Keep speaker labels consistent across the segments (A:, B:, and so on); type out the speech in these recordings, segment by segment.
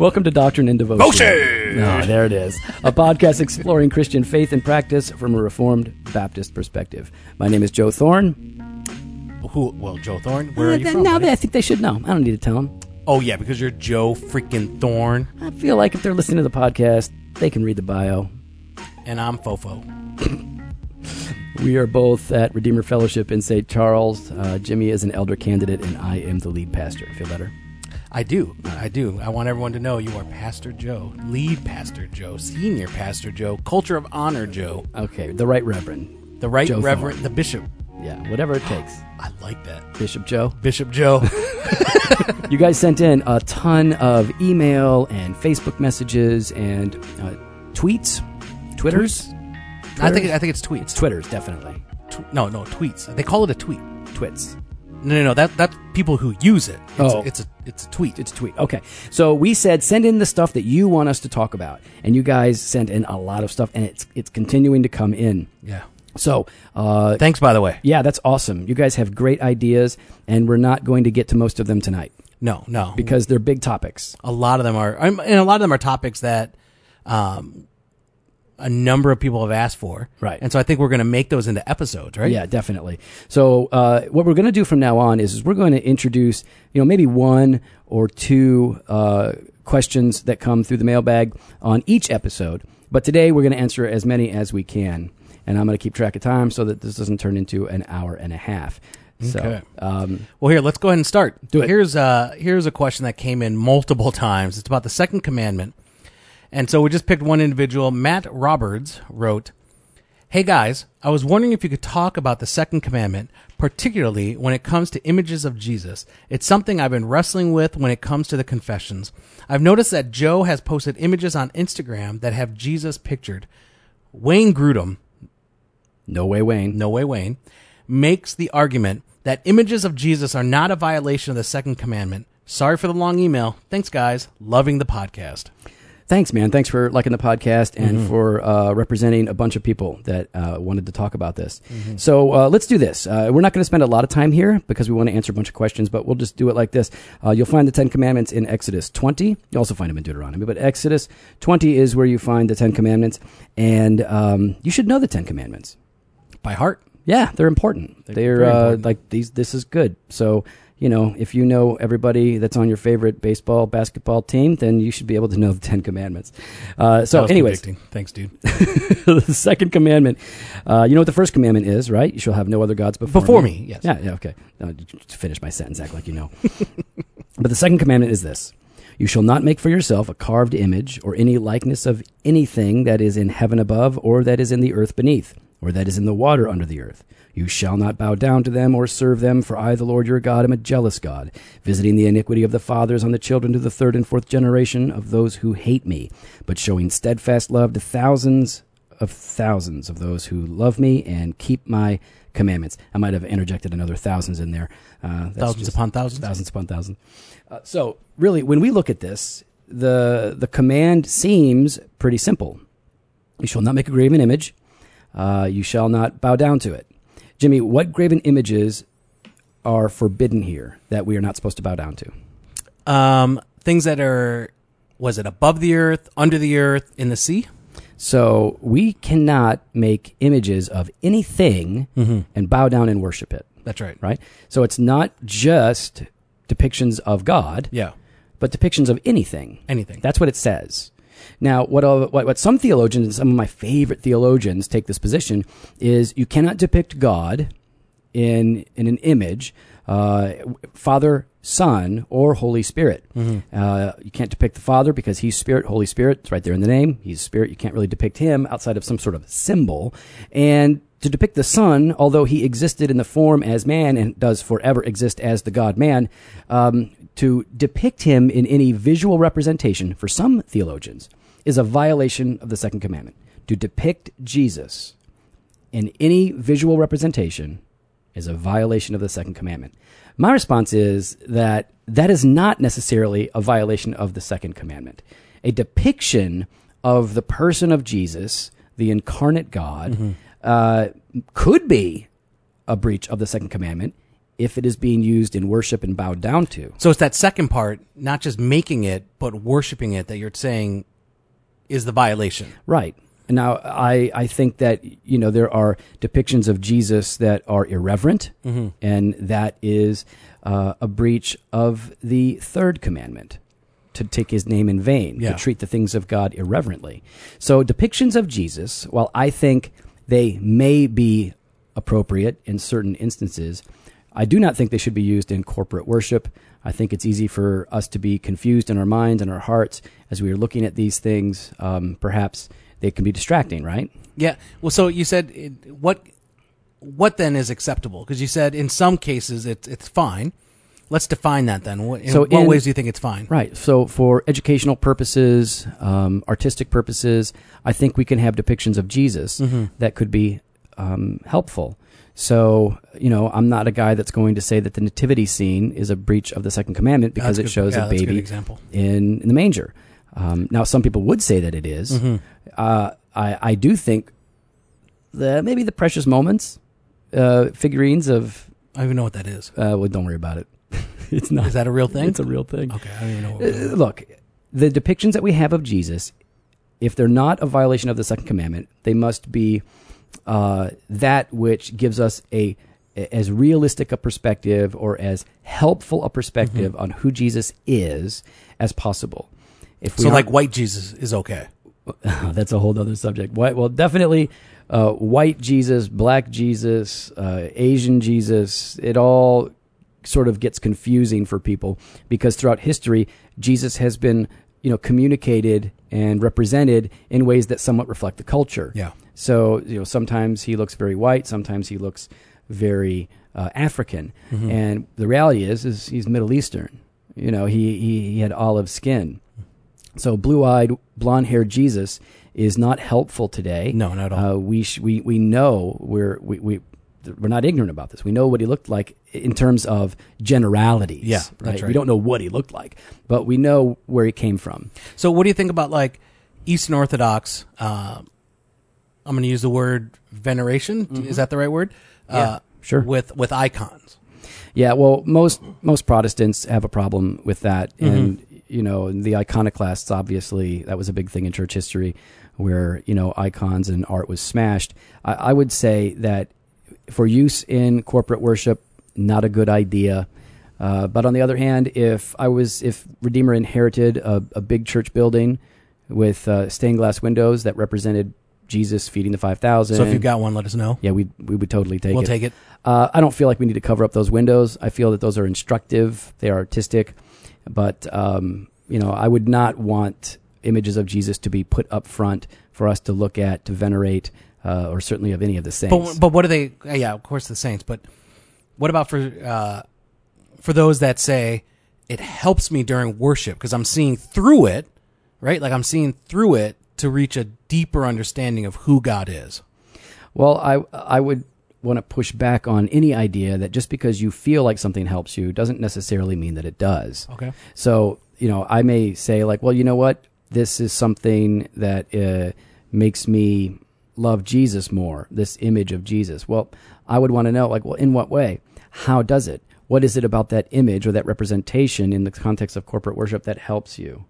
A: Welcome to Doctrine and Devotion. Oh, there it is. A podcast exploring Christian faith and practice from a Reformed Baptist perspective. My name is Joe Thorn.
B: Who? Well, Joe Thorn. Where are you
A: Uh,
B: from?
A: now
B: buddy?
A: I think they should know. I don't need to tell them.
B: Oh yeah, because you're Joe freaking Thorn,
A: I feel like if they're listening to the podcast, they can read the bio.
B: and I'm Fofo.
A: We are both at Redeemer Fellowship in St. Charles. Uh, Jimmy is an elder candidate, and I am the lead pastor. Feel better?
B: I do. I do. I want everyone to know you are Pastor Joe, lead Pastor Joe, senior Pastor Joe, culture of honor Joe,
A: Okay, the right reverend.
B: the right
A: Joe
B: Reverend,
A: Thorn.
B: the Bishop.
A: Yeah, whatever it takes.
B: I like that.
A: Bishop Joe.
B: Bishop Joe.
A: You guys sent in a ton of email and Facebook messages and uh, tweets, Twitters.
B: I think I think it's tweets.
A: It's Twitters, definitely.
B: Tw- no, no, tweets. They call it a tweet.
A: Twits.
B: No, no, no. That that's people who use it. It's,
A: Oh.
B: it's a it's a tweet.
A: It's a tweet. Okay. So we said send in the stuff that you want us to talk about. And you guys sent in a lot of stuff and it's it's continuing to come in.
B: yeah.
A: So uh,
B: Thanks, by the way.
A: yeah, that's awesome. You guys have great ideas and we're not going to get to most of them tonight
B: No, no.
A: because they're big topics.
B: a lot of them are, and a lot of them are topics that um, a number of people have asked for.
A: Right.
B: And so I think we're going to make those into episodes, right?
A: Yeah, definitely. So uh, what we're going to do from now on is, is we're going to introduce, you know, maybe one or two uh, questions that come through the mailbag on each episode. But today we're going to answer as many as we can, and I'm going to keep track of time so that this doesn't turn into an hour and a half. So,
B: Okay.
A: um,
B: Well, here, let's go ahead and start.
A: Do it.
B: Here's uh, here's a question that came in multiple times. It's about the second commandment, and so we just picked one individual. Matt Roberts wrote, "Hey guys, I was wondering if you could talk about the second commandment, particularly when it comes to images of Jesus. It's something I've been wrestling with when it comes to the confessions. I've noticed that Joe has posted images on Instagram that have Jesus pictured. Wayne Grudem,
A: no way, Wayne.
B: no way Wayne, makes the argument that images of Jesus are not a violation of the second commandment. Sorry for the long email. Thanks, guys. Loving the podcast.
A: Thanks, man. Thanks for liking the podcast and for uh, representing a bunch of people that uh, wanted to talk about this. So uh, let's do this. Uh, we're not going to spend a lot of time here because we want to answer a bunch of questions, but we'll just do it like this. Uh, you'll find the Ten Commandments in Exodus 20. You also find them in Deuteronomy, but Exodus 20 is where you find the Ten Commandments, and um, you should know the Ten Commandments.
B: By heart.
A: Yeah, they're important. They're,
B: very
A: uh,
B: important.
A: like these. This is good. So you know, if you know everybody that's on your favorite baseball, basketball team, then you should be able to know the Ten Commandments. Uh, so, anyways,
B: convicting. Thanks, dude.
A: the second commandment. Uh, you know what the first commandment is, right? You shall have no other gods before,
B: Before me, yes.
A: Yeah, yeah, okay. No, just finish my sentence, act like you know. but the second commandment is this You shall not make for yourself a carved image or any likeness of anything that is in heaven above, or that is in the earth beneath, or that is in the water under the earth. You shall not bow down to them or serve them, for I, the Lord your God, am a jealous God, visiting the iniquity of the fathers on the children to the third and fourth generation of those who hate me, but showing steadfast love to thousands of thousands of those who love me and keep my commandments. I might have interjected another thousands in there. Uh,
B: Thousands upon thousands.
A: thousands upon thousands. Uh, so, really, when we look at this, the the command seems pretty simple. You shall not make a graven image. Uh, you shall not bow down to it. Jimmy, what graven images are forbidden here that we are not supposed to bow down to?
B: Um, things that are, was it above the earth, under the earth, in the sea?
A: So we cannot make images of anything and bow down and worship it.
B: That's right.
A: right? So it's not just depictions of God,
B: Yeah.
A: but depictions of anything.
B: Anything.
A: That's what it says. Now, what, what what some theologians and some of my favorite theologians take this position is you cannot depict God in in an image, uh, Father, Son, or Holy Spirit. Uh, you can't depict the Father because He's Spirit, Holy Spirit. It's right there in the name. He's Spirit. You can't really depict Him outside of some sort of symbol. And to depict the Son, although He existed in the form as man and does forever exist as the God Man, um, to depict Him in any visual representation for some theologians is a violation of the second commandment. To depict Jesus in any visual representation is a violation of the second commandment. My response is that that is not necessarily a violation of the second commandment. A depiction of the person of Jesus, the incarnate God, uh, could be a breach of the second commandment if it is being used in worship and bowed down to.
B: So it's that second part, not just making it, but worshiping it that you're saying is the violation.
A: Right. Now, I, I think that, you know, there are depictions of Jesus that are irreverent, and that is uh, a breach of the third commandment to take his name in vain,
B: Yeah.
A: to treat the things of God irreverently. So, depictions of Jesus, while I think they may be appropriate in certain instances, I do not think they should be used in corporate worship. I think it's easy for us to be confused in our minds and our hearts as we are looking at these things. Um, perhaps they can be distracting, right?
B: Yeah. Well, so you said it, what what then is acceptable? Because you said in some cases it's it's fine. Let's define that then. What, in
A: So
B: what ways do you think it's fine?
A: Right. So, for educational purposes, um, artistic purposes, I think we can have depictions of Jesus
B: Mm-hmm.
A: that could be um, helpful. So, you know, I'm not a guy that's going to say that the nativity scene is a breach of the second commandment because
B: That's
A: it
B: good-
A: shows
B: yeah,
A: a
B: a
A: baby
B: example.
A: in in the manger. Um, now, some people would say that it is.
B: Mm-hmm.
A: Uh, I I do think that maybe the precious moments uh, figurines of
B: I don't even know what that is.
A: uh, well, don't worry about it. it's not.
B: Is that a real thing?
A: It's a real thing.
B: okay, I don't even know. What
A: Uh, look, the depictions that we have of Jesus, if they're not a violation of the second commandment, they must be uh, that which gives us a as realistic a perspective or as helpful a perspective
B: Mm-hmm.
A: on who Jesus is as possible. If we
B: so, like white Jesus is okay.
A: that's a whole other subject. White, well, definitely uh, white Jesus, black Jesus, uh, Asian Jesus. It all sort of gets confusing for people because throughout history, Jesus has been, you know, communicated and represented in ways that somewhat reflect the culture.
B: Yeah.
A: So, you know, sometimes he looks very white, sometimes he looks very uh, African,
B: Mm-hmm.
A: and the reality is, is he's Middle Eastern. You know, he he, he had olive skin. So blue-eyed, blonde-haired Jesus is not helpful today.
B: No, not at all.
A: Uh, we sh- we we know we're we, we we're not ignorant about this. We know what he looked like in terms of generalities.
B: Yeah, that's right.
A: We don't know what he looked like, but we know where he came from.
B: So, what do you think about like Eastern Orthodox? Uh, I'm going to use the word veneration. Is that the right word?
A: Mm-hmm. Yeah, sure.
B: With with icons.
A: Yeah, well, most most Protestants have a problem with that,
B: Mm-hmm.
A: and you know, the iconoclasts obviously that was a big thing in church history, where you know icons and art was smashed. I, I would say that for use in corporate worship, not a good idea. Uh, but on the other hand, if I was if Redeemer inherited a, a big church building with uh, stained glass windows that represented Jesus feeding the five thousand,
B: So, if you've got one, let us know.
A: yeah, we we would totally take it.
B: we'll
A: it.
B: take it.
A: Uh, I don't feel like we need to cover up those windows. I feel that those are instructive. They are artistic, but um, you know, I would not want images of Jesus to be put up front for us to look at, to venerate, uh, or certainly of any of the saints.
B: But but what are they? uh, Yeah, of course the saints. But what about for uh, for those that say it helps me during worship because I'm seeing through it, right? Like I'm seeing through it to reach a deeper understanding of who God is.
A: Well, I I would want to push back on any idea that just because you feel like something helps you doesn't necessarily mean that it does.
B: Okay.
A: So, you know, I may say, like, well, you know what? This is something that uh, makes me love Jesus more, this image of Jesus. Well, I would want to know, like, well, in what way? How does it? What is it about that image or that representation in the context of corporate worship that helps you?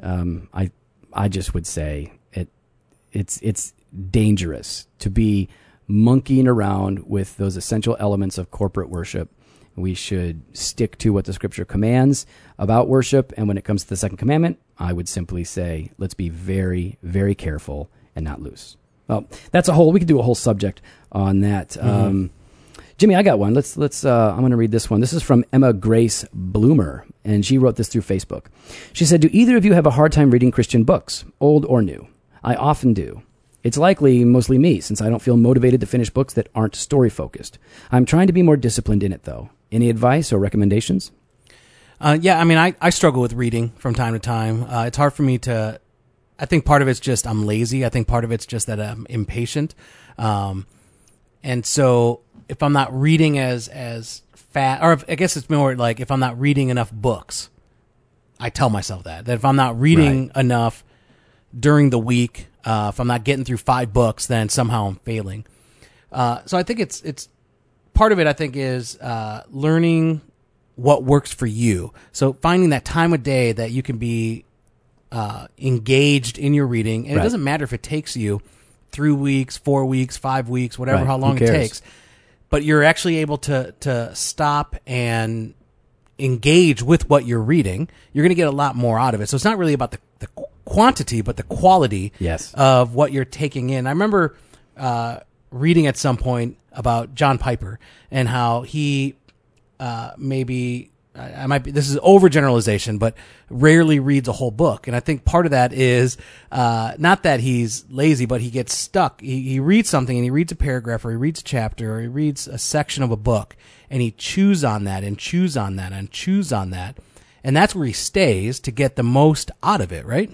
A: Um, I, I just would say it, it's, it's dangerous to be monkeying around with those essential elements of corporate worship. We should stick to what the scripture commands about worship. And when it comes to the second commandment, I would simply say, let's be very, very careful and not loose. Well, that's a whole, we could do a whole subject on that. Um, Jimmy, I got one. Let's let's. Uh, I'm going to read this one. This is from Emma Grace Bloomer, and she wrote this through Facebook. She said, "Do either of you have a hard time reading Christian books, old or new? I often do. It's likely mostly me, since I don't feel motivated to finish books that aren't story focused. I'm trying to be more disciplined in it, though. Any advice or recommendations?
B: Uh, yeah, I mean, I, I struggle with reading from time to time. Uh, it's hard for me to. I think part of it's just I'm lazy. I think part of it's just that I'm impatient, um, and so if I'm not reading as as fast, or if, I guess it's more like if I'm not reading enough books, I tell myself that that if I'm not reading enough during the week, uh, if I'm not getting through five books, then somehow I'm failing. Uh, so I think it's it's part of it, I think, is uh, learning what works for you. So finding that time of day that you can be uh, engaged in your reading, and
A: Right.
B: it doesn't matter if it takes you three weeks, four weeks, five weeks, whatever,
A: Right.
B: how long it takes. But you're actually able to to stop and engage with what you're reading. You're going to get a lot more out of it. So it's not really about the, the quantity, but the quality
A: Yes.
B: of what you're taking in. I remember uh, reading at some point about John Piper and how he uh, maybe I I might be this is overgeneralization, but rarely reads a whole book. And I think part of that is uh, not that he's lazy, but he gets stuck. He, he reads something and he reads a paragraph or he reads a chapter or he reads a section of a book and he chews on that and chews on that and chews on that. And that's where he stays to get the most out of it, right?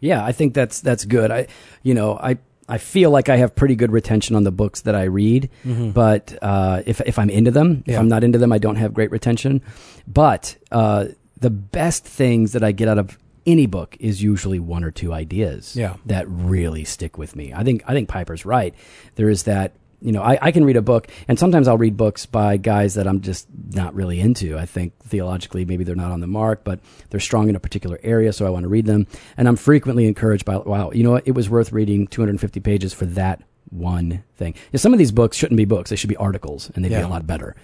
A: Yeah, I think that's that's good. I, you know, I I feel like I have pretty good retention on the books that I read, but uh, if if I'm into them, if I'm not into them, I don't have great retention. But uh, the best things that I get out of any book is usually one or two ideas
B: Yeah.
A: that really stick with me. I think I think Piper's right. There is that. You know, I, I can read a book, and sometimes I'll read books by guys that I'm just not really into. I think theologically, maybe they're not on the mark, but they're strong in a particular area, so I want to read them. And I'm frequently encouraged by, wow, you know what? It was worth reading 250 pages for that one thing. Yeah, some of these books shouldn't be books; they should be articles, and they'd
B: Yeah.
A: be a lot better.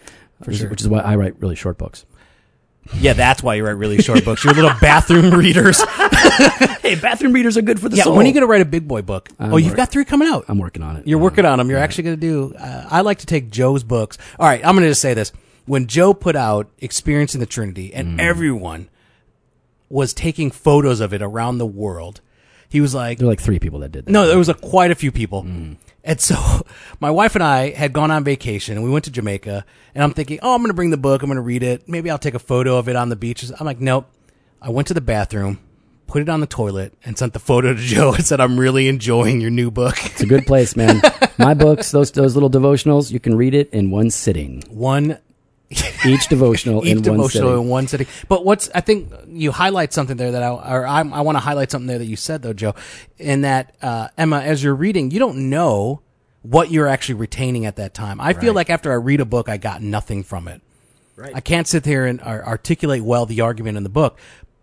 A: Which,
B: sure.
A: which is why I write really short books.
B: Yeah, that's why you write really short books. You're little bathroom readers.
A: hey, bathroom readers are good for the
B: Yeah,
A: soul.
B: when are you going to write a big boy book?
A: I'm
B: oh, you've
A: work-
B: got three coming out.
A: I'm working on it.
B: You're working on them. You're actually going to do. Uh, I like to take Joe's books. All right, I'm going to just say this: when Joe put out "Experiencing the Trinity" and mm. everyone was taking photos of it around the world, he was like,
A: There were like three people that did that.
B: "No, there was a, quite a few people." Mm. And so, my wife and I had gone on vacation, and we went to Jamaica. And I'm thinking, "Oh, I'm going to bring the book. I'm going to read it. Maybe I'll take a photo of it on the beaches." I'm like, "Nope." I went to the bathroom, put it on the toilet, and sent the photo to Joe and said, "I'm really enjoying your new book."
A: It's a good place, man. My books, those those little devotionals, you can read it in one sitting.
B: One
A: Each devotional
B: each
A: in one
B: devotional
A: sitting.
B: in one sitting. But what's I think you highlight something there that I or I, I want to highlight something there that you said though, Joe, in that uh, Emma, as you're reading, you don't know what you're actually retaining at that time. I feel like after I read a book, I got nothing from it.
A: Right.
B: I can't sit there and articulate well the argument in the book,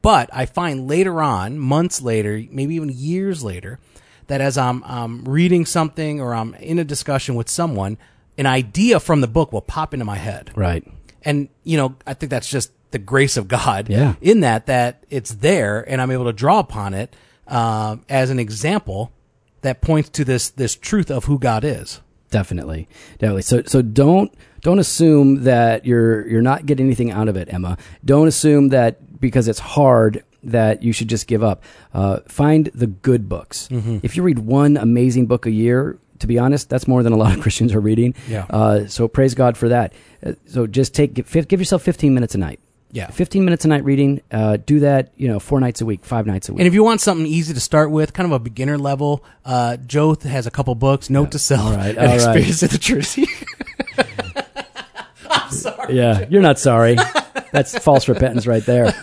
B: but I find later on, months later, maybe even years later, that as I'm um, reading something or I'm in a discussion with someone, an idea from the book will pop into my head
A: Right.
B: and you know i think that's just the grace of god
A: Yeah.
B: in that that it's there and i'm able to draw upon it um, as an example that points to this this truth of who god is
A: Definitely, definitely. So, so don't don't assume that you're you're not getting anything out of it, Emma. Don't assume that because it's hard that you should just give up. Uh, find the good books.
B: Mm-hmm.
A: If you read one amazing book a year, to be honest, that's more than a lot of Christians are reading.
B: Yeah.
A: Uh, so praise God for that. Uh, so just take give, give yourself 15 minutes a night.
B: Yeah.
A: 15 minutes a night reading. Uh, do that, you know, four nights a week, five nights a week.
B: and if you want something easy to start with kind of a beginner level uh, joe has a couple books note to self
A: All right,
B: and
A: all right.
B: experience of the trinity
A: Yeah, you're not sorry. That's false repentance right there.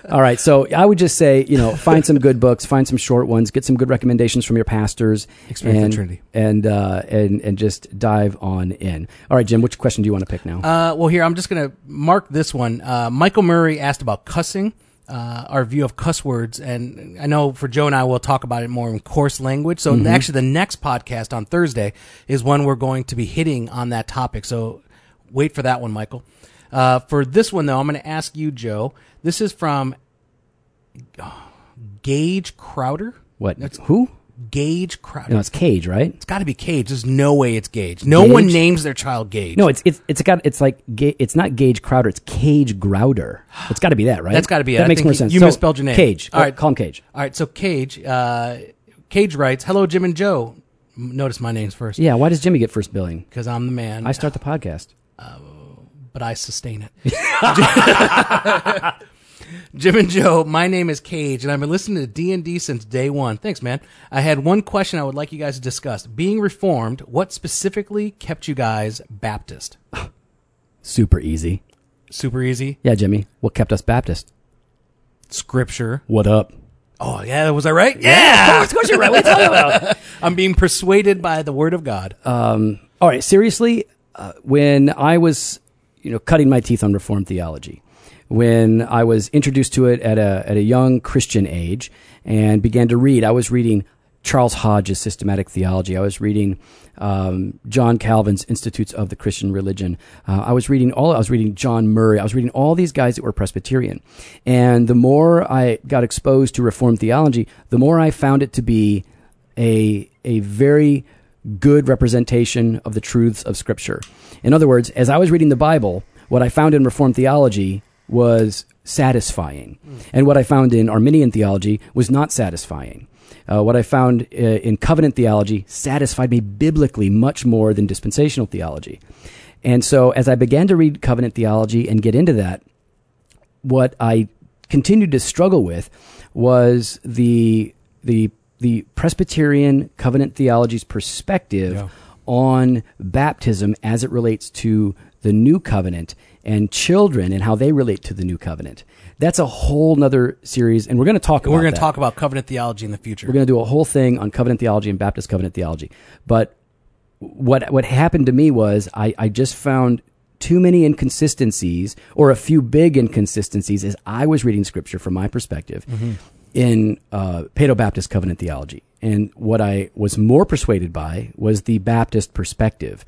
A: All right, so I would just say, you know, find some good books, find some short ones, get some good recommendations from your pastors,
B: Experience the
A: and
B: Trinity.
A: and uh, and and just dive on in. All right, Jim, which question do you want to pick now?
B: Uh, well, here I'm just going to mark this one. Uh, Michael Murray asked about cussing, uh, our view of cuss words, and I know for Joe and I, we'll talk about it more in coarse language. So actually, the next podcast on Thursday is when we're going to be hitting on that topic. So wait for that one, Michael. Uh, for this one, though, I'm going to ask you, Joe. This is from oh, Gage Crowder.
A: what?
B: that's-
A: Who?
B: Gage Crowder.
A: No, it's Cage, right?
B: It's got to be Cage. There's no way it's Gage. No
A: Gage?
B: one names their child Gage.
A: No, it's it's it's got it's like Ga- it's not Gage Crowder, it's Cage Grouder. It's got to be that, right?
B: That's gotta be it.
A: That
B: I
A: makes more
B: you-
A: sense.
B: you
A: So,
B: misspelled your name.
A: Cage.
B: All right.
A: call him Cage.
B: All right, so Cage, uh, Cage writes, "Hello, Jim and Joe." Notice my names first
A: Yeah, why does Jimmy get first billing?
B: because I'm the man,
A: I start the podcast.
B: But I sustain it. Jim and Joe, my name is Cage, and I've been listening to D and D since day one. Thanks, man. I had one question I would like you guys to discuss. Being Reformed, what specifically kept you guys Baptist?
A: Super easy.
B: Super easy.
A: Yeah, Jimmy. What kept us Baptist?
B: Scripture.
A: What up?
B: Oh yeah, was I right? Yeah,
A: Of course you're right. What are you talking about?
B: I'm being persuaded by the Word of God.
A: Um, all right, seriously, uh, when I was, you know, cutting my teeth on Reformed theology, when I was introduced to it at a at a young Christian age and began to read, I was reading Charles Hodge's systematic theology. I was reading um, John Calvin's Institutes of the Christian Religion. Uh, I was reading all. I was reading John Murray. I was reading all these guys that were Presbyterian. And the more I got exposed to Reformed theology, the more I found it to be a a very good representation of the truths of Scripture. In other words, as I was reading the Bible, what I found in Reformed theology was satisfying, and what I found in Arminian theology was not satisfying. Uh, what I found uh, in covenant theology satisfied me biblically much more than dispensational theology. And so, as I began to read covenant theology and get into that, what I continued to struggle with was the the the Presbyterian covenant theology's perspective
B: Yeah.
A: on baptism as it relates to the new covenant and children and how they relate to the new covenant. That's a whole nother series, and we're going to talk.
B: We're
A: about
B: going to talk about covenant theology in the future.
A: We're going to do a whole thing on covenant theology and Baptist covenant theology. But what what happened to me was I, I just found too many inconsistencies or a few big inconsistencies as I was reading scripture from my perspective in uh, Paedo Baptist covenant theology. And what I was more persuaded by was the Baptist perspective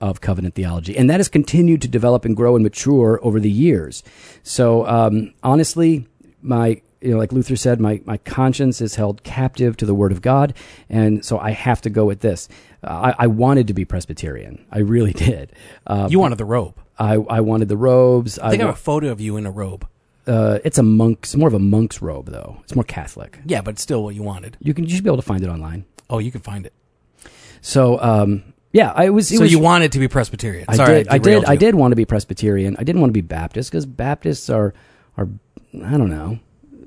A: of covenant theology. And that has continued to develop and grow and mature over the years. So, um, honestly, my, you know, like Luther said, my, my conscience is held captive to the Word of God. And so I have to go with this. I, I wanted to be Presbyterian. I really did. Um,
B: you wanted the robe.
A: I, I wanted the robes.
B: I think I have a photo of you in a robe.
A: uh, it's a monk's, more of a monk's robe, though. It's more Catholic.
B: Yeah, but still what you wanted.
A: You can, you should be able to find it online.
B: Oh, you can find it.
A: So, um, yeah, I was. It
B: So
A: was,
B: you wanted to be Presbyterian.
A: I
B: Sorry,
A: did. I did.
B: derailed
A: I did want to be Presbyterian. I didn't want to be Baptist because Baptists are are I don't know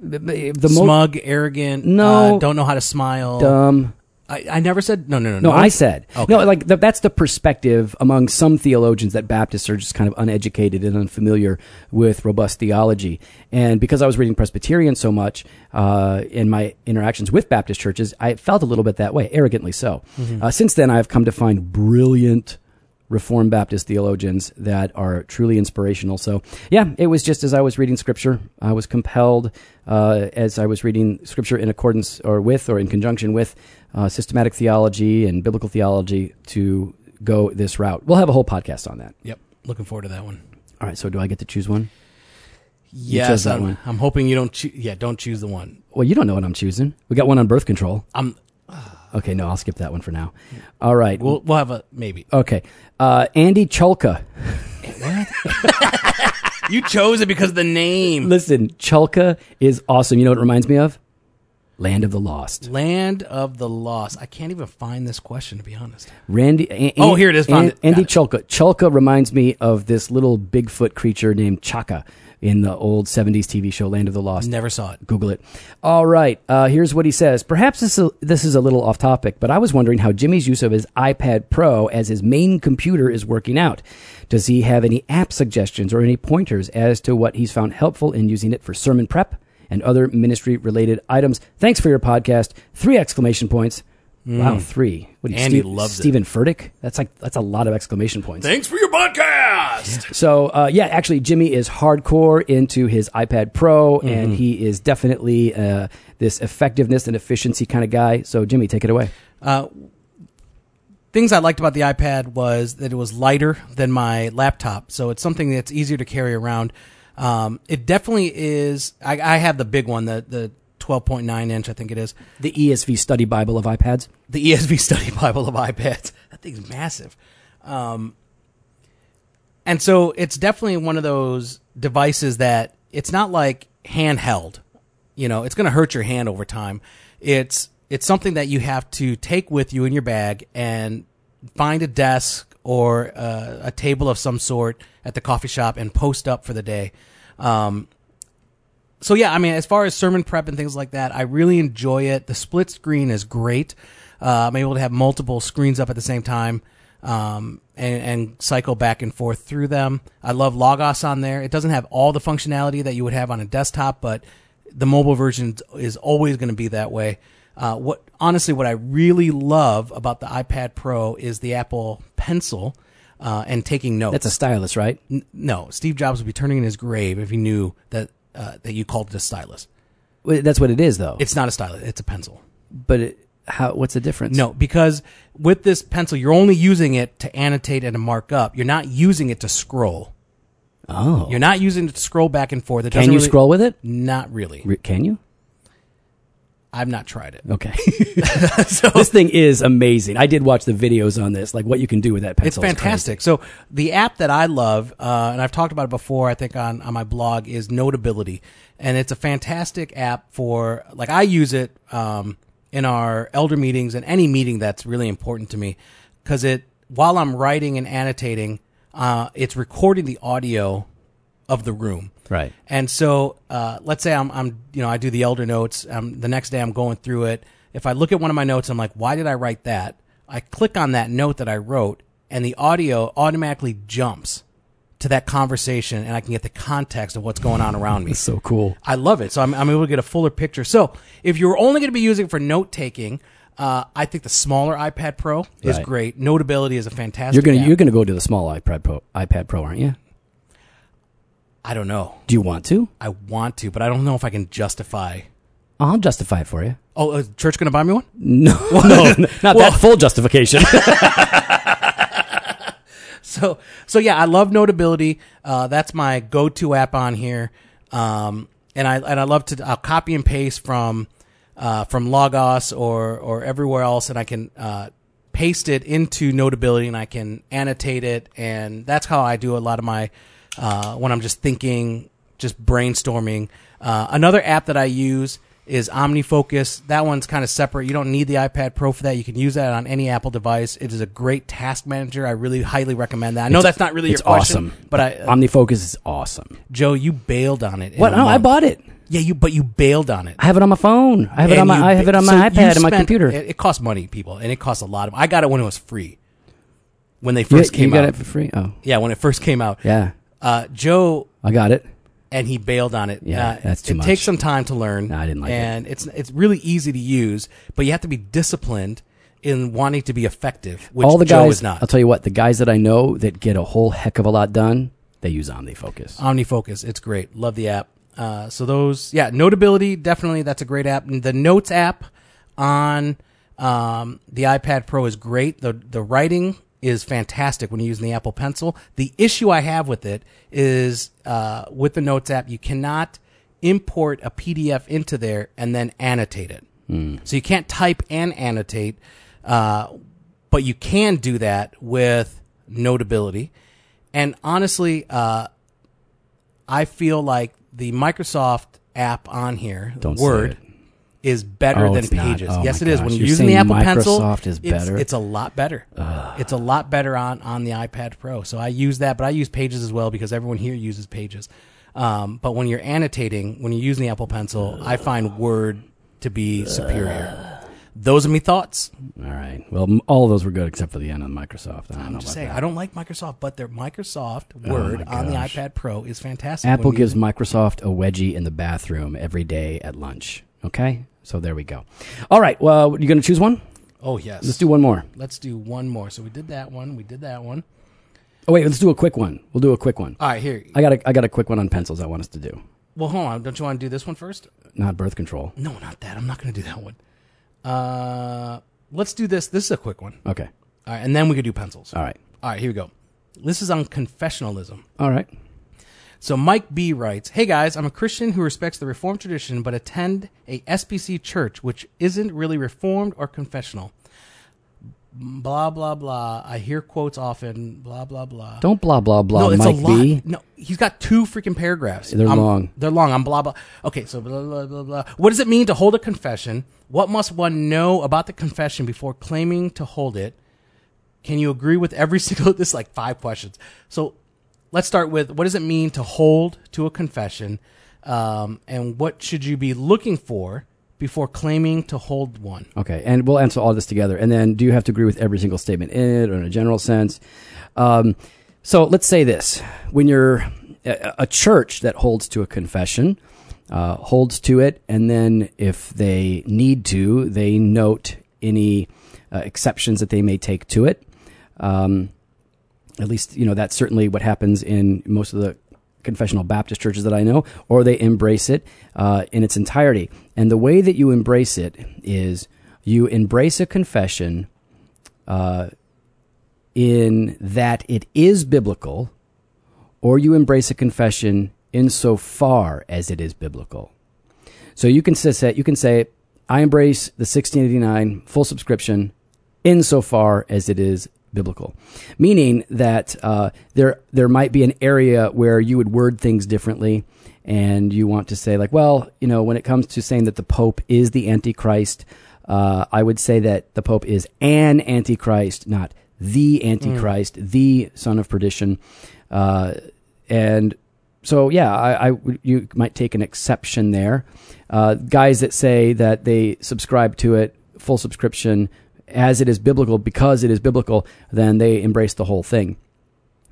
A: the,
B: Smug, arrogant.
A: No.
B: uh, don't know how to smile.
A: dumb.
B: I, I never said no, no, no,
A: No, I said
B: Okay.
A: no. Like th- that's the perspective among some theologians that Baptists are just kind of uneducated and unfamiliar with robust theology. And because I was reading Presbyterian so much uh, in my interactions with Baptist churches, I felt a little bit that way, arrogantly so.
B: Mm-hmm.
A: Uh, since then, I've come to find brilliant. Reformed Baptist theologians that are truly inspirational. So, yeah, it was just as I was reading Scripture, I was compelled, uh, as I was reading Scripture in accordance or with or in conjunction with uh, systematic theology and biblical theology, to go this route. We'll have a whole podcast on that.
B: Yep. Looking forward to that one.
A: All right, so do I get to choose one?
B: Yes,
A: that
B: I'm,
A: one.
B: I'm hoping you don't. Choo- yeah, don't choose the one.
A: Well, you don't know what I'm choosing. We got one on birth control.
B: I'm.
A: Okay, no, I'll skip that one for now. All right.
B: We'll we'll have a maybe.
A: okay. Uh, Andy Chulka.
B: You chose it because of the name.
A: Listen, Chulka is awesome. You know what it reminds me of? Land of the Lost.
B: Land of the Lost. I can't even find this question to be honest.
A: Randy. A-
B: Oh, here it is. Found it. Got
A: Andy
B: it.
A: Chulka. Chulka reminds me of this little Bigfoot creature named Chaka in the old 70s TV show Land of the Lost.
B: Never saw it.
A: Google it. All right. Uh, here's what he says. Perhaps this, this is a little off topic, but I was wondering how Jimmy's use of his iPad Pro as his main computer is working out. Does he have any app suggestions or any pointers as to what he's found helpful in using it for sermon prep and other ministry related items? Thanks for your podcast. Three exclamation points. Wow, three. What do you,
B: Mm. Andy
A: Steve-
B: loves it.
A: Steven Furtick? That's like that's a lot of exclamation points.
B: Thanks for your podcast.
A: So uh, yeah, actually, Jimmy is hardcore into his iPad Pro,
B: Mm-hmm.
A: and he is definitely uh, this effectiveness and efficiency kind of guy. So Jimmy, take it away.
B: Uh, things I liked about the iPad was that it was lighter than my laptop, so it's something that's easier to carry around. Um, it definitely is. I, I have the big one, the the 12.9 inch, I think it is,
A: The ESV Study Bible of iPads.
B: the ESV Study Bible of iPads. That thing's massive. Um, and so it's definitely one of those devices that it's not like handheld. You know, it's going to hurt your hand over time. It's it's something that you have to take with you in your bag and find a desk or uh, a table of some sort at the coffee shop and post up for the day. Um, so yeah, I mean, as far as sermon prep and things like that, I really enjoy it. The split screen is great. Uh, I'm able to have multiple screens up at the same time um, and, and cycle back and forth through them. I love Logos on there. It doesn't have all the functionality that you would have on a desktop, but the mobile version is always going to be that way. Uh, what honestly, what I really love about the iPad Pro is the Apple Pencil. uh, and taking notes.
A: That's a stylus, right?
B: N- no, Steve Jobs would be turning in his grave if he knew that uh, that you called it a stylus.
A: Well, That's what it is, though.
B: It's not a stylus; it's a pencil.
A: but it, how? What's the difference?
B: No, because with this pencil, you're only using it to annotate and to mark up. You're not using it to scroll.
A: Oh,
B: You're not using it to scroll back and forth. It
A: can
B: doesn't
A: you
B: really-
A: scroll with it?
B: Not really.
A: Re- Can you?
B: I've not tried it.
A: Okay. So this thing is amazing. I did watch the videos on this, like what you can do with that
B: It's
A: pencil. crazy.
B: fantastic. So the app that I love, uh, and I've talked about it before, I think on, on my blog, is Notability, and it's a fantastic app for like I use it um, in our elder meetings and any meeting that's really important to me, because it while I'm writing and annotating, uh, it's recording the audio of the room.
A: Right.
B: And so, uh, let's say I'm, I'm, you know, I do the elder notes. Um, the next day I'm going through it. If I look at one of my notes, I'm like, why did I write that? I click on that note that I wrote, and the audio automatically jumps to that conversation, and I can get the context of what's going on around me.
A: It's so cool.
B: I love it. So I'm, I'm able to get a fuller picture. So if you're only going to be using it for note taking, uh, I think the smaller iPad Pro is
A: Right.
B: great. Notability is a fantastic.
A: You're gonna
B: app.
A: you're gonna go to the small iPad Pro, iPad Pro, aren't you?
B: I don't know.
A: Do you want to?
B: I want to, but I don't know if I can justify.
A: I'll justify it for you.
B: Oh, is church going to buy me one?
A: No, no, not
B: Well-
A: that full justification.
B: So, so yeah, I love Notability. Uh, that's my go-to app on here. Um, and I and I love to I'll copy and paste from uh, from Logos or or everywhere else, and I can uh, paste it into Notability, and I can annotate it, and that's how I do a lot of my uh, when I'm just thinking, just brainstorming. Uh, another app that I use is OmniFocus. That one's kind of separate. You don't need the iPad Pro for that. You can use that on any Apple device. It is a great task manager. I really highly recommend that. I know that's not really
A: it's
B: your question,
A: awesome.
B: but I,
A: OmniFocus is awesome.
B: Joe, you bailed on it.
A: What? No, I bought it.
B: Yeah, you but you bailed on it.
A: I have it on my phone. I have it on my.
B: you
A: I have it on my
B: you
A: iPad and my computer.
B: It, it costs money, people, and it costs a lot of. I got it when it was free. When they
A: You-
B: first
A: you,
B: came
A: got
B: out.
A: it for free. Oh,
B: yeah, when it first came out.
A: yeah.
B: Uh, Joe
A: I got it.
B: and he bailed on it.
A: Yeah,
B: Uh,
A: that's too
B: it
A: much.
B: takes some time to learn.
A: No, I didn't like it.
B: and it's it's really easy to use, but you have to be disciplined in wanting to be effective, which
A: All the
B: Joe
A: guys.
B: is not.
A: I'll tell you what. The guys that I know that get a whole heck of a lot done, they use OmniFocus.
B: OmniFocus, it's great. Love the app. Uh, so those, yeah, Notability, definitely that's a great app. And the Notes app on um, the iPad Pro is great. The the writing is fantastic when you're using the Apple Pencil. The issue I have with it is uh, with the Notes app, you cannot import a PDF into there and then annotate it. So you can't type and annotate, uh, but you can do that with Notability. And honestly, uh, I feel like the Microsoft app on here,
A: Don't
B: Word. Is better
A: Oh,
B: than. Pages.
A: Oh
B: yes, it is.
A: gosh.
B: When you're,
A: You're
B: using the Apple Pencil,
A: Microsoft is
B: it's-
A: better?
B: It's, a lot better. It's a lot better on on the iPad Pro. So I use that, but I use Pages as well because everyone here uses Pages. Um, but when you're annotating, when you're using the Apple Pencil, I find Word to be superior. Those are my thoughts.
A: All right. Well, m- all of those were good except for the end on Microsoft. I don't
B: I'm just saying,
A: that.
B: I don't like Microsoft, but their Microsoft Word
A: my
B: on the iPad Pro is fantastic.
A: Apple gives Microsoft a wedgie in the bathroom every day at lunch. Okay, so there we go. All right. Well, you're going to choose one?
B: Oh yes.
A: Let's do one more.
B: Let's do one more. So we did that one. We did that one.
A: Oh wait, let's do a quick one. We'll do a quick one.
B: All right, here.
A: I got a I got a quick one on pencils. I want us to do.
B: Well, hold on. Don't you want to do this one first?
A: Not birth control.
B: No, not that. I'm not going to do that one. Uh, let's do this. This is a quick one.
A: Okay.
B: All right, and then we could do pencils.
A: All right.
B: All right, here we go. This is on confessionalism.
A: All right.
B: So Mike B writes, "Hey guys, I'm a Christian who respects the Reformed tradition, but attend a SBC church which isn't really Reformed or confessional. Blah blah blah. I hear quotes often. Blah blah blah.
A: Don't blah blah blah.
B: no, it's
A: Mike
B: a lot.
A: B.
B: No, he's got two freaking paragraphs.
A: They're
B: I'm-
A: long.
B: They're long. I'm blah blah. Okay, so blah blah blah blah. What does it mean to hold a confession? What must one know about the confession before claiming to hold it? Can you agree with every single? This is like five questions. So let's start with what does it mean to hold to a confession, um, and what should you be looking for before claiming to hold one?
A: Okay, and we'll answer all this together. And then, do you have to agree with every single statement in it, or in a general sense? Um, so, let's say this: when you're a, a church that holds to a confession, uh, holds to it, and then if they need to, they note any uh, exceptions that they may take to it. Um, At least, you know, that's certainly what happens in most of the confessional Baptist churches that I know, or they embrace it uh, in its entirety. And the way that you embrace it is you embrace a confession uh, in that it is biblical, or you embrace a confession insofar as it is biblical. So you can say, you can say, I embrace the 1689 full subscription insofar as it is biblical, meaning that uh, there there might be an area where you would word things differently, and you want to say like, well, you know, when it comes to saying that the Pope is the Antichrist, uh, I would say that the Pope is an Antichrist, not the Antichrist, mm. the son of perdition, uh, and so yeah, I, I, you might take an exception there. Uh, guys that say that they subscribe to it full subscription as it is biblical because it is biblical, then they embrace the whole thing.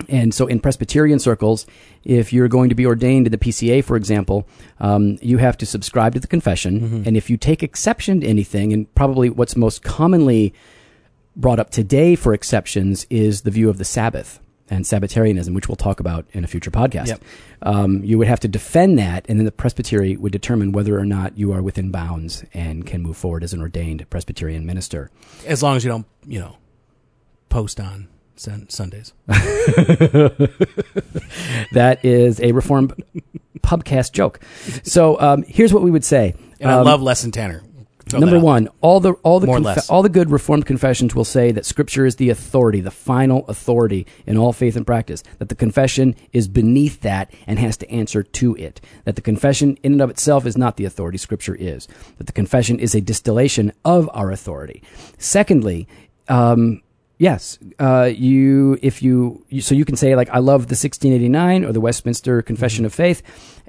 A: And so, in Presbyterian circles, if you're going to be ordained in the PCA, for example, um, you have to subscribe to the confession. Mm-hmm. And if you take exception to anything, and probably what's most commonly brought up today for exceptions is the view of the Sabbath and Sabbatarianism, which we'll talk about in a future podcast. Yep. Um, you would have to defend that, and then the presbytery would determine whether or not you are within bounds and can move forward as an ordained Presbyterian minister.
B: As long as you don't, you know, post on Sundays.
A: that is a Reformed pubcast joke. So um, here's what we would say.
B: And um, I love Lesson Tanner.
A: Number one, all the all the conf- all the good Reformed confessions will say that Scripture is the authority, the final authority in all faith and practice. That the confession is beneath that and has to answer to it. That the confession in and of itself is not the authority. Scripture is. That the confession is a distillation of our authority. Secondly, um, yes, uh, you if you, you, so you can say like I love the 1689 or the Westminster Confession mm-hmm. of Faith,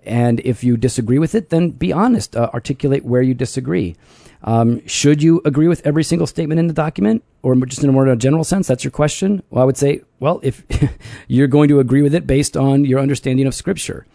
A: and if you disagree with it, then be honest, uh, articulate where you disagree. Um, should you agree with every single statement in the document, or just in a more general sense? That's your question. Well, I would say, well, if you're going to agree with it based on your understanding of Scripture,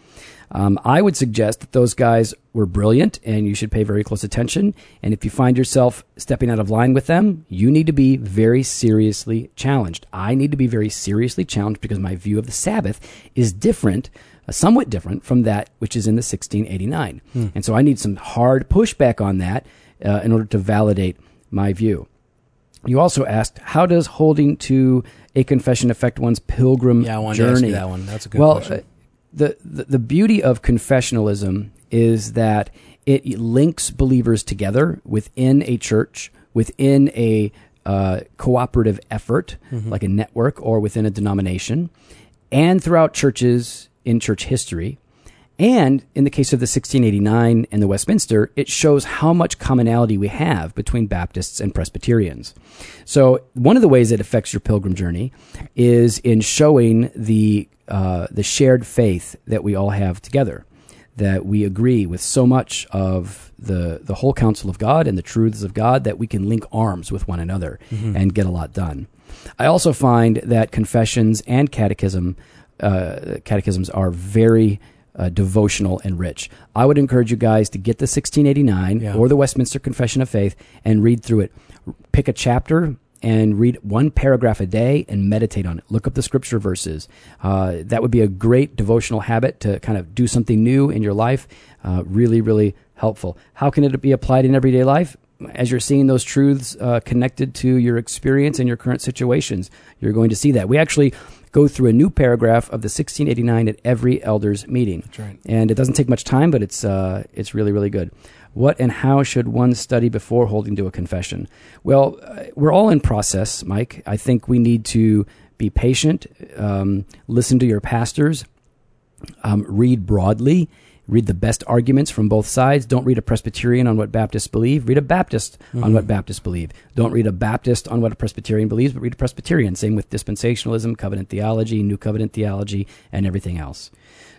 A: um, I would suggest that those guys were brilliant, and you should pay very close attention. And if you find yourself stepping out of line with them, you need to be very seriously challenged. I need to be very seriously challenged because my view of the Sabbath is different uh, somewhat different from that which is in the 1689. Hmm. And so I need some hard pushback on that uh, in order to validate my view. You also asked, how does holding to a confession affect one's pilgrim
B: yeah, I
A: journey? To
B: ask you that one. That's a good
A: well,
B: question. Uh,
A: the, the, the beauty of confessionalism is that it links believers together within a church, within a uh, cooperative effort, mm-hmm. like a network or within a denomination, and throughout churches in church history. And in the case of the 1689 and the Westminster, it shows how much commonality we have between Baptists and Presbyterians. So one of the ways it affects your pilgrim journey is in showing the uh, the shared faith that we all have together, that we agree with so much of the the whole counsel of God and the truths of God that we can link arms with one another mm-hmm. and get a lot done. I also find that confessions and catechism uh, catechisms are very uh, devotional and rich. I would encourage you guys to get the 1689 yeah. or the Westminster Confession of Faith and read through it. Pick a chapter and read one paragraph a day and meditate on it. Look up the scripture verses. Uh, that would be a great devotional habit to kind of do something new in your life. Uh, really, really helpful. How can it be applied in everyday life? As you're seeing those truths uh, connected to your experience and your current situations, you're going to see that. We actually go through a new paragraph of the 1689 at every elders meeting.
B: That's right.
A: And it doesn't take much time, but it's uh, it's really really good. What and how should one study before holding to a confession? Well, uh, we're all in process, Mike. I think we need to be patient, um, listen to your pastors, um, read broadly, read the best arguments from both sides. Don't read a Presbyterian on what Baptists believe. Read a Baptist mm-hmm. on what mm-hmm. Baptists believe. Don't read a Baptist on what a Presbyterian believes, but read a Presbyterian. Same with dispensationalism, covenant theology, new covenant theology, and everything else.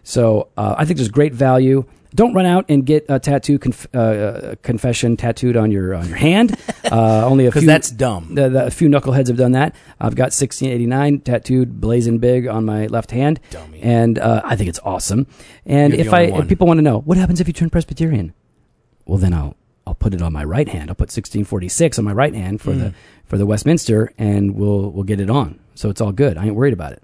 A: So uh, I think there's great value. Don't run out and get a tattoo conf- uh, confession tattooed on your on your hand. Uh, only a few.
B: that's dumb.
A: The, the, a few knuckleheads have done that. I've got 1689 tattooed, blazing big on my left hand,
B: Dummy.
A: and uh, I think it's awesome. And
B: You're
A: if I if people want to know what happens if you turn Presbyterian, well then I'll I'll put it on my right hand. I'll put 1646 on my right hand for mm. the for the Westminster, and we'll we'll get it on. so it's all good. I ain't worried about it.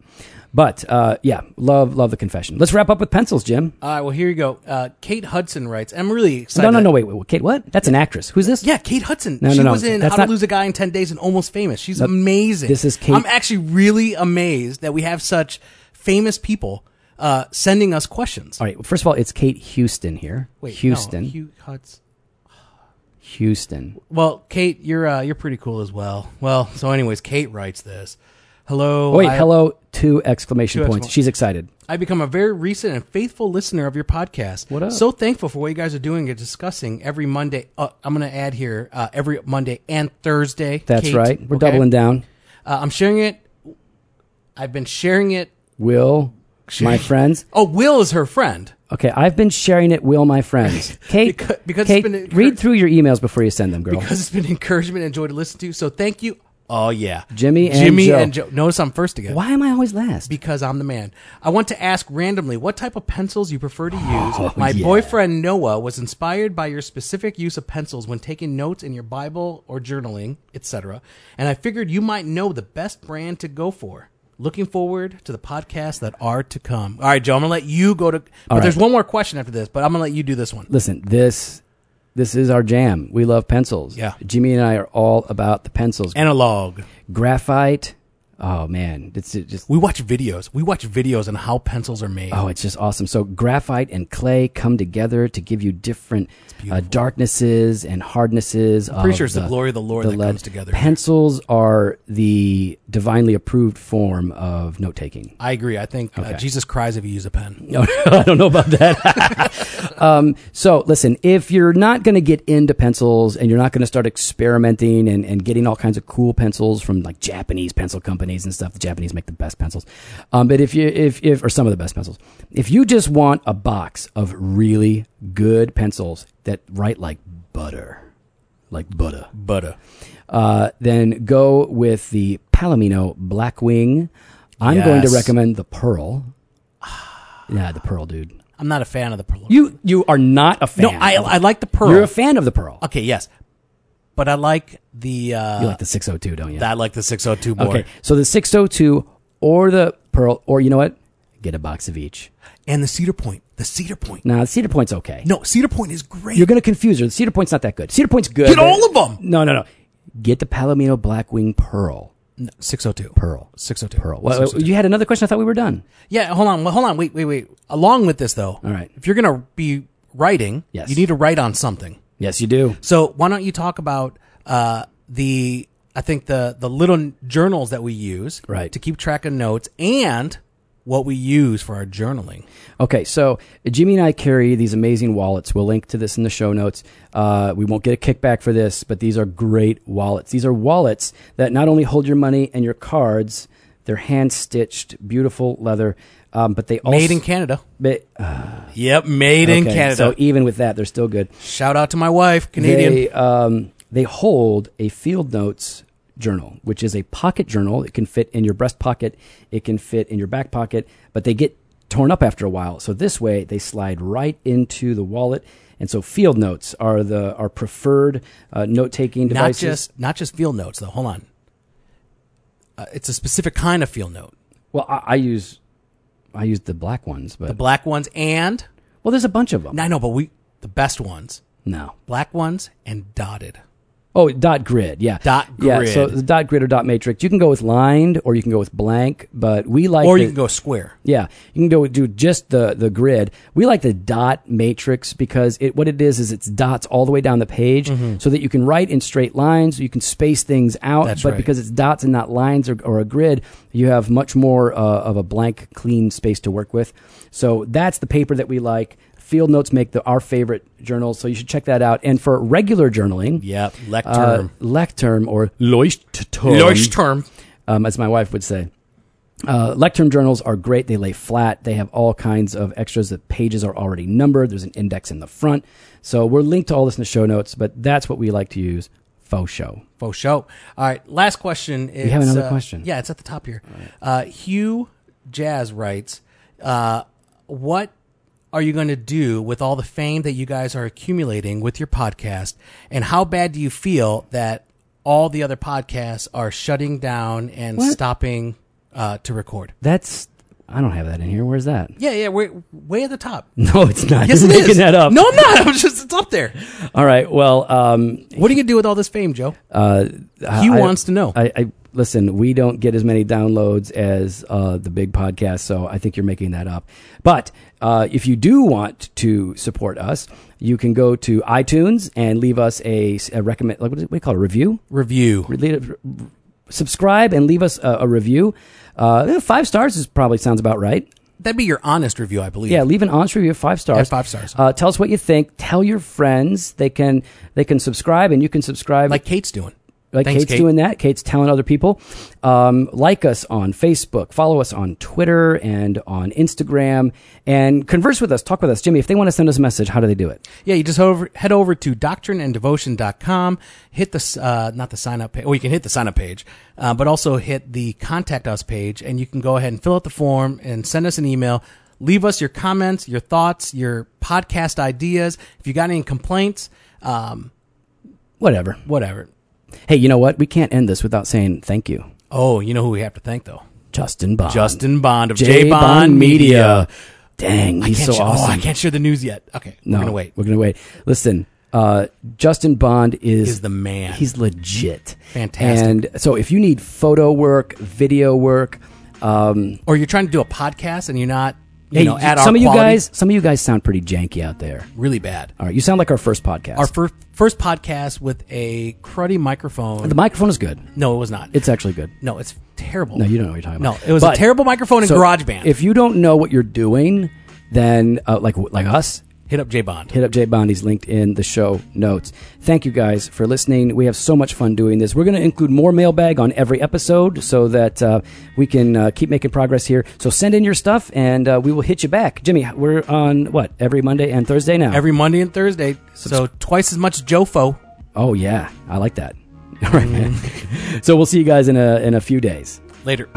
A: But uh, yeah, love love the confession. Let's wrap up with pencils, Jim.
B: All right, well, here you go. Uh, Kate Hudson writes, I'm really excited.
A: No, no, no, wait, wait, wait, Kate, what? That's an actress. Who's this?
B: Yeah, Kate Hudson.
A: No,
B: she
A: no, no.
B: was in
A: That's
B: How to Lose a Guy in 10 Days and Almost Famous. She's amazing.
A: this is Kate-
B: I'm actually really amazed that we have such famous people uh, sending us questions.
A: All right. well, First of all, it's Kate Houston here.
B: Wait,
A: Houston.
B: No, Hugh Hudson.
A: Houston.
B: Well, Kate, you're uh, you're pretty cool as well. Well, so anyways, Kate writes this. Hello.
A: Wait,
B: I-
A: hello. Two exclamation
B: Two
A: points. She's excited.
B: I've become a very recent and faithful listener of your podcast.
A: What up?
B: So thankful for what you guys are doing and discussing every Monday. Uh, I'm going to add here uh, every Monday and Thursday.
A: That's
B: Kate,
A: right. We're
B: okay?
A: doubling down.
B: Uh, I'm sharing it. I've been sharing it.
A: Will, my friends.
B: Oh, Will is her friend.
A: Okay, I've been sharing it. Will, my friends. Kate,
B: Because- because it's
A: Kate, read through your emails before you send them, girl.
B: because it's been encouragement and joy to listen to. So thank you. Oh yeah,
A: Jimmy and
B: Jimmy
A: Joe.
B: and Joe. Notice I'm first again.
A: Why am I always last?
B: Because I'm the man. I want to ask randomly what type of pencils you prefer to use.
A: Oh,
B: My
A: yeah.
B: boyfriend Noah was inspired by your specific use of pencils when taking notes in your Bible or journaling, etc. And I figured you might know the best brand to go for. Looking forward to the podcasts that are to come. All right, Joe, I'm gonna let you go to. But
A: All
B: there's one more question after this, but I'm gonna let you do this one.
A: Listen, this this is our jam. We love pencils.
B: Yeah.
A: Jimmy and I are all about the pencils.
B: Analog.
A: Graphite. Oh man, it's it just
B: We watch videos. We watch videos on how pencils are made.
A: Oh, it's just awesome. So graphite and clay come together to give you different uh, darknesses and hardnesses. I'm
B: pretty sure it's the glory of the Lord that comes together.
A: Pencils are the divinely approved form of note taking.
B: I agree. I think uh, Jesus cries if you use a pen.
A: No, I don't know about that. um, so listen, if you're not going to get into pencils and you're not going to start experimenting and, and getting all kinds of cool pencils from like Japanese pencil companies and stuff, the Japanese make the best pencils. Um, but if you, if, if, or some of the best pencils, if you just want a box of really good pencils that write like butter, like butter,
B: But
A: uh, then go with the Palomino Blackwing. I'm going to recommend the Pearl. Yeah, the Pearl, dude.
B: I'm not a fan of the pearl.
A: You you are not a fan.
B: no, I I like the pearl.
A: You're a fan of the Pearl.
B: okay, yes, but I like the. Uh,
A: You like the 602, don't you?
B: I like the 602 board.
A: okay, so the 602 or the Pearl, or you know what? Get a box of each.
B: and the Cedar Point. The Cedar Point.
A: Now, the Cedar Point's okay.
B: No, Cedar Point is great.
A: You're going to confuse her. The Cedar Point's not that good. Cedar Point's good.
B: Get
A: but-
B: all of 'em!
A: No, no, no. Get the Palomino Blackwing Pearl.
B: No, 602.
A: Pearl.
B: 602.
A: Pearl. Well,
B: 602.
A: you had another question. I thought we were done.
B: Yeah, hold on. Well, hold on. Wait, wait, wait. Along with this, though,
A: All right.
B: if you're going to be writing,
A: Yes.
B: you need to write on something.
A: Yes, you do.
B: So why don't you talk about uh, the I think the the little journals that we use
A: Right.
B: to keep track of notes and what we use for our journaling.
A: Okay, so Jimmy and I carry these amazing wallets. We'll link to this in the show notes. Uh, we won't get a kickback for this, but these are great wallets. These are wallets that not only hold your money and your cards, they're hand stitched, beautiful leather, um, but they also
B: Made in Canada.
A: But, uh,
B: Yep, made in Canada.
A: So even with that, they're still good.
B: Shout out to my wife, Canadian.
A: They, um, they hold a field notes journal, which is a pocket journal. It can fit in your breast pocket, it can fit in your back pocket, but they get torn up after a while. So this way, they slide right into the wallet. And so field notes are the our preferred uh, note taking devices.
B: not just not just field notes though. Hold on. Uh, it's a specific kind of field note.
A: well, I, I use I used the black ones, but
B: The black ones and
A: well, there's a bunch of them.
B: I know, but we the best ones.
A: No.
B: Black ones and dotted.
A: Oh, dot grid, yeah.
B: Dot grid.
A: Yeah, so the dot grid or dot matrix. You can go with lined or you can go with blank, but we like
B: Or
A: the-
B: you can go square.
A: Yeah, you can go do just the the grid. We like the dot matrix because it what it is is it's dots all the way down the page, so that you can write in straight lines. You can space things out,
B: Mm-hmm. That's
A: but
B: right.
A: because it's dots and not lines or, or a grid, you have much more uh, of a blank, clean space to work with. So that's the paper that we like. Field Notes make the, our favorite journals, so you should check that out. And for regular journaling,
B: Yep,
A: uh,
B: lecterm.
A: Lecterm or Leuchtturm,
B: Leuchtturm.
A: um, as my wife would say. Uh, Lectern journals are great. They lay flat. They have all kinds of extras. The pages are already numbered. There's an index in the front. So we're linked to all this in the show notes, but that's what we like to use. Faux show.
B: Faux show. All right, last question. Is, we
A: have another
B: uh,
A: question.
B: Yeah, it's at the top here. Uh, Hugh Jazz writes, uh, "What are you going to do with all the fame that you guys are accumulating with your podcast, and how bad do you feel that all the other podcasts are shutting down and
A: What?
B: stopping uh, to record.
A: That's I don't have that in here. Where's that?
B: Yeah, yeah, we're way at the top.
A: No, it's not.
B: Yes,
A: You're
B: it
A: making
B: is.
A: that up.
B: No, I'm not. I'm just it's up there.
A: All right. Well, um,
B: What are you gonna do with all this fame, Joe?
A: uh,
B: He
A: I-
B: wants to know.
A: I, I listen. We don't get as many downloads as uh, the big podcast, so I think you're making that up. But uh, if you do want to support us, you can go to iTunes and leave us a, a recommend. Like what, do you- what do you call it? A review.
B: Review.
A: Leave- subscribe and leave us a, a review. Uh, five stars is probably sounds about right.
B: That'd be your honest review, I believe.
A: Yeah, leave an honest review of five stars.
B: Yeah, five stars.
A: Uh, tell us what you think. Tell your friends. They can they can subscribe, and you can subscribe
B: Like Kate's doing.
A: Like
B: Thanks,
A: Kate's
B: Kate.
A: doing that. Kate's telling other people. Um, like us on Facebook, follow us on Twitter and on Instagram, and converse with us. Talk with us, Jimmy. If they want to send us a message, how do they do it?
B: Yeah, you just over, head over to doctrineanddevotion.com, hit the, uh, not the sign up page, well, you can hit the sign up page, uh, but also hit the contact us page, and you can go ahead and fill out the form and send us an email. Leave us your comments, your thoughts, your podcast ideas. If you got any complaints, um,
A: Whatever.
B: whatever.
A: Hey, you know what? We can't end this without saying thank you,
B: Oh, you know who we have to thank, though?
A: Justin Bond.
B: Justin Bond of
A: J
B: J Bond Media.
A: Dang, he's so
B: sh-
A: awesome.
B: Oh, I can't share the news yet. Okay,
A: No,
B: we're gonna wait.
A: We're gonna wait. Listen, uh, Justin Bond is
B: Is the man.
A: He's legit,
B: Fantastic.
A: And so, if you need photo work, video work, um,
B: or you're trying to do a podcast and you're not, you
A: hey,
B: know, at
A: some
B: our
A: of you
B: quality,
A: guys, some of you guys sound pretty janky out there.
B: really bad.
A: All right, you sound like our first podcast.
B: Our first first podcast with a cruddy microphone.
A: the microphone is good.
B: no, it was not.
A: It's actually good.
B: no, it's terrible.
A: No, you don't know what you're talking about.
B: No, it was
A: But-
B: a terrible microphone in
A: so
B: GarageBand.
A: If you don't know what you're doing, then uh, like like us,
B: Hit up J Bond.
A: hit up Jay Bond. He's linked in the show notes. Thank you guys for listening. We have so much fun doing this. We're going to include more mailbag on every episode so that uh, we can uh, keep making progress here. So send in your stuff and uh, we will hit you back. Jimmy, we're on what every Monday and Thursday now.
B: Every Monday and Thursday, so twice as much Jofo.
A: oh yeah, I like that. All right, man. so we'll see you guys in a in a few days.
B: Later.